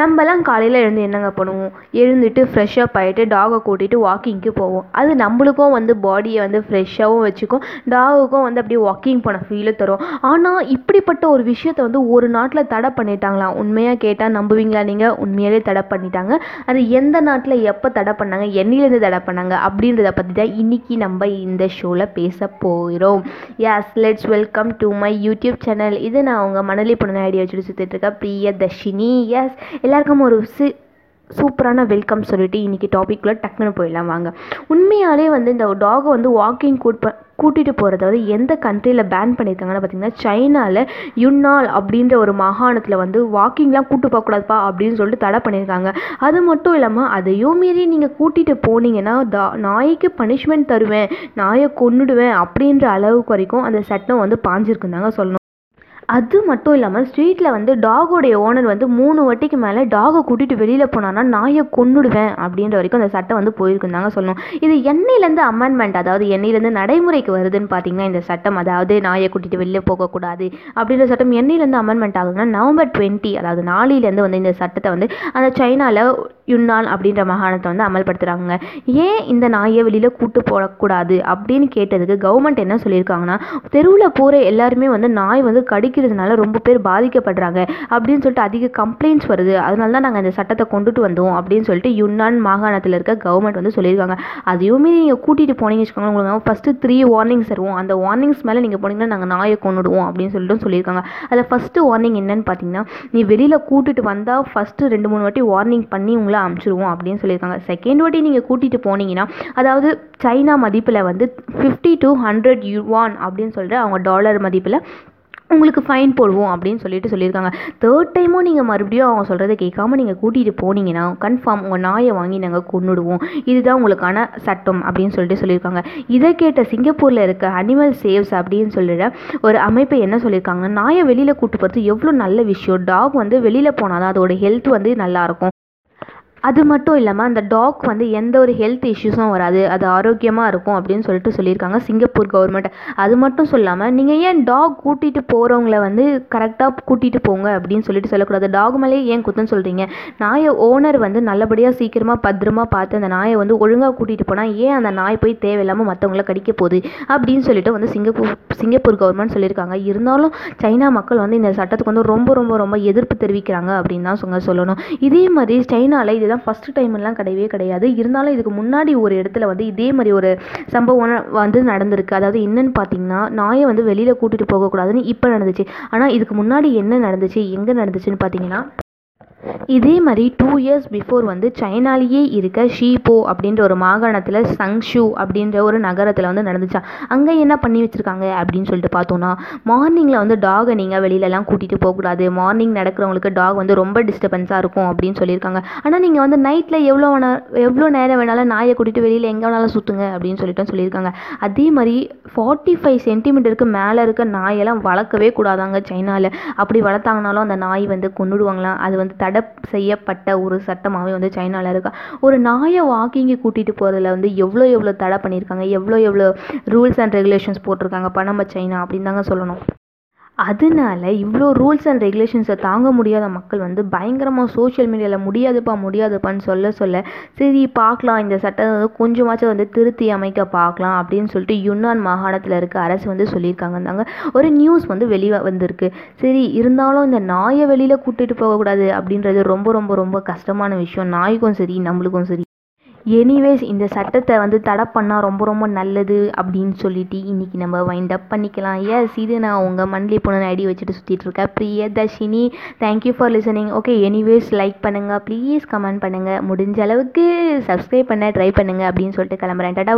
நம்மலாம் காலையில் எழுந்து என்னங்க பண்ணுவோம்? எழுந்துட்டு ஃப்ரெஷ்ஷப் ஆகிட்டு டாகை கூட்டிகிட்டு வாக்கிங்க்கு போவோம். அது நம்மளுக்கும் வந்து பாடியை வந்து ஃப்ரெஷ்ஷாகவும் வச்சுக்கும். டாகுக்கும் வந்து அப்படியே வாக்கிங் போன ஃபீலை தரும். ஆனால் இப்படிப்பட்ட ஒரு விஷயத்தை வந்து ஒரு நாட்டில் தடை பண்ணிட்டாங்களாம். உண்மையாக கேட்டால் நம்புவீங்களா நீங்கள் உண்மையாலே தடை பண்ணிட்டாங்க. அது எந்த நாட்டில் எப்போ தடை பண்ணாங்க? என்னிலேருந்து தடை பண்ணாங்க? அப்படின்றத பற்றி தான் இன்றைக்கி நம்ம இந்த ஷோவில் பேச போகிறோம் yes let's welcome to my YouTube channel இது நான் உங்கள் மணலி பொண்ணு ஐடியா வச்சுட்டு சுற்றிட்டு இருக்கேன். பிரியதர்ஷினி. எஸ் எல்லாருக்கும் ஒரு சி சூப்பரான வெல்கம் சொல்லிட்டு இன்றைக்கி டாப்பிக்கில் டக்குன்னு போயிடலாம் வாங்க. உண்மையாலே வந்து இந்த டாகை வந்து வாக்கிங் கூட் கூட்டிகிட்டு போகிறத வந்து எந்த கண்ட்ரியில் பேன் பண்ணியிருக்காங்கன்னு பார்த்தீங்கன்னா சைனாவில் யுன்னால் அப்படின்ற ஒரு மாகாணத்தில் வந்து வாக்கிங்லாம் கூட்டு போகக்கூடாதுப்பா அப்படின்னு சொல்லிட்டு தடை பண்ணியிருக்காங்க அது மட்டும் இல்லாமல் அதையும் மீறி நீங்கள் கூட்டிகிட்டு போனீங்கன்னா தா நாய்க்கு பனிஷ்மெண்ட் தருவேன் நாயை கொன்னுடுவேன் அப்படின்ற அளவுக்கு வரைக்கும் அந்த சட்டம் வந்து பாஞ்சிருக்குந்தாங்க சொல்லணும். அது மட்டும் இல்லாமல் ஸ்ட்ரீட்டில் வந்து டாகோடைய ஓனர் வந்து மூணு வாட்டிக்கு மேலே டாகை கூட்டிகிட்டு வெளியில் போனான்னா நாயை கொன்னுடுவேன் அப்படின்ற வரைக்கும் அந்த சட்டம் வந்து போயிருக்குந்தாங்க சொல்லணும். இது என்னையிலேருந்து அமெண்ட்மெண்ட் அதாவது என்னையிலேருந்து நடைமுறைக்கு வருதுன்னு பார்த்தீங்கன்னா இந்த சட்டம் அதாவது நாயை கூட்டிகிட்டு வெளியில் போகக்கூடாது அப்படின்ற சட்டம் என்னையிலேருந்து அமெண்ட்மெண்ட் ஆகுதுன்னா நவம்பர் டுவெண்ட்டி அதாவது நாளையிலேருந்து வந்து இந்த சட்டத்தை வந்து அந்த சைனாவில் யுன்னான் அப்படின்ற மாகாணத்தை வந்து அமல்படுத்துகிறாங்க ஏன் இந்த நாயை வெளியில் கூட்டு போடக்கூடாது அப்படின்னு கேட்டதுக்கு கவர்மெண்ட் என்ன சொல்லியிருக்காங்கன்னா தெருவில் போகிற எல்லாருமே வந்து நாய் வந்து கடிக்கிறதுனால ரொம்ப பேர் பாதிக்கப்படுறாங்க அப்படின்னு சொல்லிட்டு அதிக கம்ப்ளைண்ட்ஸ் வருது. அதனால தான் நாங்கள் இந்த சட்டத்தை கொண்டுட்டு வந்தோம் அப்படின்னு சொல்லிட்டு யுன்னான் மாகாணத்தில் இருக்க கவர்மெண்ட் வந்து சொல்லியிருக்காங்க. அதையுமே நீங்கள் கூட்டிகிட்டு போனீங்கன்னு வச்சுக்கோங்க உங்களுக்கு ஃபஸ்ட்டு த்ரீ வார்னிங்ஸ் தருவோம். அந்த வார்னிங்ஸ் மேலே நீங்கள் போனீங்கன்னா நாங்கள் நாயை கொண்டுடுவோம் அப்படின்னு சொல்லிட்டு சொல்லியிருக்காங்க. அதில் ஃபஸ்ட்டு வார்னிங் என்னன்னு பார்த்தீங்கன்னா நீ வெளியில் கூட்டிகிட்டு வந்தால் ஃபஸ்ட்டு ரெண்டு மூணு வாட்டி வார்னிங் பண்ணி உங்களை அமுச்சிடுவோம் அப்படின்னு சொல்லியிருக்காங்க. செகண்ட் வாட்டி நீங்கள் கூட்டிகிட்டு போனீங்கன்னா அதாவது சைனா மதிப்பில் வந்து ஃபிஃப்டி டு ஹண்ட்ரட் யுவான் அப்படின்னு சொல்லிட்டு அவங்க டாலர் மதிப்பில் உங்களுக்கு ஃபைன் போடுவோம் அப்படின்னு சொல்லிட்டு சொல்லியிருக்காங்க. தேர்ட் டைமும் நீங்கள் மறுபடியும் அவங்க சொல்கிறத கேட்காம நீங்கள் கூட்டிகிட்டு போனீங்கன்னா கன்ஃபார்ம் உங்கள் நாயை வாங்கி நாங்கள் கொண்டுடுவோம் இதுதான் உங்களுக்கான சட்டம் அப்படின்னு சொல்லிட்டு சொல்லியிருக்காங்க. இதை கேட்ட சிங்கப்பூரில் இருக்க அனிமல் சேவ்ஸ் அப்படின்னு சொல்லிட ஒரு அமைப்பை என்ன சொல்லியிருக்காங்கன்னா நாயை வெளியில் கூட்டு போகிறது எவ்வளோ நல்ல விஷயம். டாக் வந்து வெளியில் போனால் தான் அதோட ஹெல்த் வந்து நல்லாயிருக்கும் அது மட்டும் இல்லாமல் அந்த டாக் வந்து எந்த ஒரு ஹெல்த் இஷ்யூஸும் வராது. அது ஆரோக்கியமாக இருக்கும் அப்படின்னு சொல்லிட்டு சொல்லியிருக்காங்க சிங்கப்பூர் கவர்மெண்ட் அது மட்டும் சொல்லாமல் நீங்கள் ஏன் டாக் கூட்டிகிட்டு போகிறவங்கள வந்து கரெக்டாக கூட்டிகிட்டு போங்க அப்படின்னு சொல்லிட்டு சொல்லக்கூடாது. டாக் மேலே ஏன் குத்தம் சொல்கிறீங்க நாயை ஓனர் வந்து நல்லபடியாக சீக்கிரமாக பத்திரமா பார்த்து அந்த நாயை வந்து ஒழுங்காக கூட்டிகிட்டு போனால் ஏன் அந்த நாய் போய் தேவையில்லாமல் மற்றவங்கள கடிக்க போகுது? அப்படின்னு சொல்லிட்டு வந்து சிங்கப்பூர் சிங்கப்பூர் கவர்மெண்ட் சொல்லியிருக்காங்க. இருந்தாலும் சைனா மக்கள் வந்து இந்த சட்டத்துக்கு வந்து ரொம்ப ரொம்ப ரொம்ப எதிர்ப்பு தெரிவிக்கிறாங்க அப்படின்னு தான் சொங்க சொல்லணும். இதே மாதிரி சைனாவில் இதுதான் ஃபஸ்ட்டு டைம்லாம் கிடையவே கிடையாது. இருந்தாலும் இதுக்கு முன்னாடி ஒரு இடத்துல வந்து இதே மாதிரி ஒரு சம்பவம் வந்து நடந்திருக்கு. அதாவது என்னன்னு பார்த்தீங்கன்னா நாயை வந்து வெளியில் கூட்டிகிட்டு போகக்கூடாதுன்னு இப்போ நடந்துச்சு. ஆனால் இதுக்கு முன்னாடி என்ன நடந்துச்சு எங்கே நடந்துச்சுன்னு பார்த்தீங்கன்னா இதே மாதிரி டூ இயர்ஸ் பிஃபோர் வந்து சைனாலேயே இருக்க ஷீபோ அப்படின்ற ஒரு மாகாணத்தில் சங்ஷூ அப்படின்ற ஒரு நகரத்தில் வந்து நடந்துச்சா? அங்கே என்ன பண்ணி வச்சுருக்காங்க அப்படின்னு சொல்லிட்டு பார்த்தோன்னா மார்னிங்கில் வந்து டாகை நீங்கள் வெளியிலலாம் கூட்டிகிட்டு போகக்கூடாது. மார்னிங் நடக்கிறவங்களுக்கு டாக் வந்து ரொம்ப டிஸ்டர்பன்ஸாக இருக்கும் அப்படின்னு சொல்லியிருக்காங்க. ஆனால் நீங்கள் வந்து நைட்டில் எவ்வளோ வேணால் எவ்வளோ நேரம் வேணாலும் நாயை கூட்டிகிட்டு வெளியில் எங்கே வேணாலும் சுற்றுங்க அப்படின்னு சொல்லிட்டு சொல்லியிருக்காங்க. அதே மாதிரி ஃபார்ட்டி ஃபைவ் சென்டிமீட்டருக்கு மேலே இருக்க நாயெல்லாம் வளர்க்கவே கூடாதாங்க சைனாவில் அப்படி வளர்த்தாங்கனாலும் அந்த நாய் வந்து கொண்டுடுவாங்களாம் அது வந்து தடை செய்யப்பட்ட ஒரு சட்டமாகவே வந்து சைனாவில் இருக்கா. ஒரு நாயை வாக்கிங்கு கூட்டிகிட்டு போகிறதுல வந்து எவ்வளோ எவ்வளோ தடை பண்ணியிருக்காங்க எவ்வளோ எவ்வளோ ரூல்ஸ் அண்ட் ரெகுலேஷன்ஸ் போட்டிருக்காங்க? நம்ம சைனா அப்படின்னு தாங்க சொல்லணும். அதனால இவ்வளோ ரூல்ஸ் அண்ட் ரெகுலேஷன்ஸை தாங்க முடியாத மக்கள் வந்து பயங்கரமாக சோஷியல் மீடியாவில் முடியாதுப்பா முடியாதுப்பான்னு சொல்ல சொல்ல சரி பார்க்கலாம் இந்த சட்டத்தை வந்து கொஞ்சமாச்சும் வந்து திருத்தி அமைக்க பார்க்கலாம் அப்படின்னு சொல்லிட்டு யுன்னான் மாகாணத்தில் இருக்க அரசு வந்து சொல்லியிருக்காங்க ஒரு நியூஸ் வந்து வெளியே வந்திருக்கு. சரி இருந்தாலும் இந்த நாயை வெளியில் கூட்டிகிட்டு போகக்கூடாது அப்படின்றது ரொம்ப ரொம்ப ரொம்ப கஷ்டமான விஷயம். நாய்க்கும் சரி நம்மளுக்கும் சரி. எனிவேஸ் இந்த சட்டத்தை வந்து தடை பண்ணால் ரொம்ப ரொம்ப நல்லது அப்படின்னு சொல்லிட்டு இன்றைக்கி நம்ம வைண்ட் அப் பண்ணிக்கலாம். எஸ் இது நான் உங்கள் மண்ட்லி பொண்ணு ஐடி வச்சுட்டு சுற்றிட்டு இருக்கேன். Priyadarshini thank you for listening okay anyways like பண்ணுங்கள் ப்ளீஸ் கமெண்ட் பண்ணுங்கள் முடிஞ்ச அளவுக்கு சப்ஸ்கிரைப் பண்ண ட்ரை பண்ணுங்கள் அப்படின்னு சொல்லிட்டு கிளம்புறேன். டாடா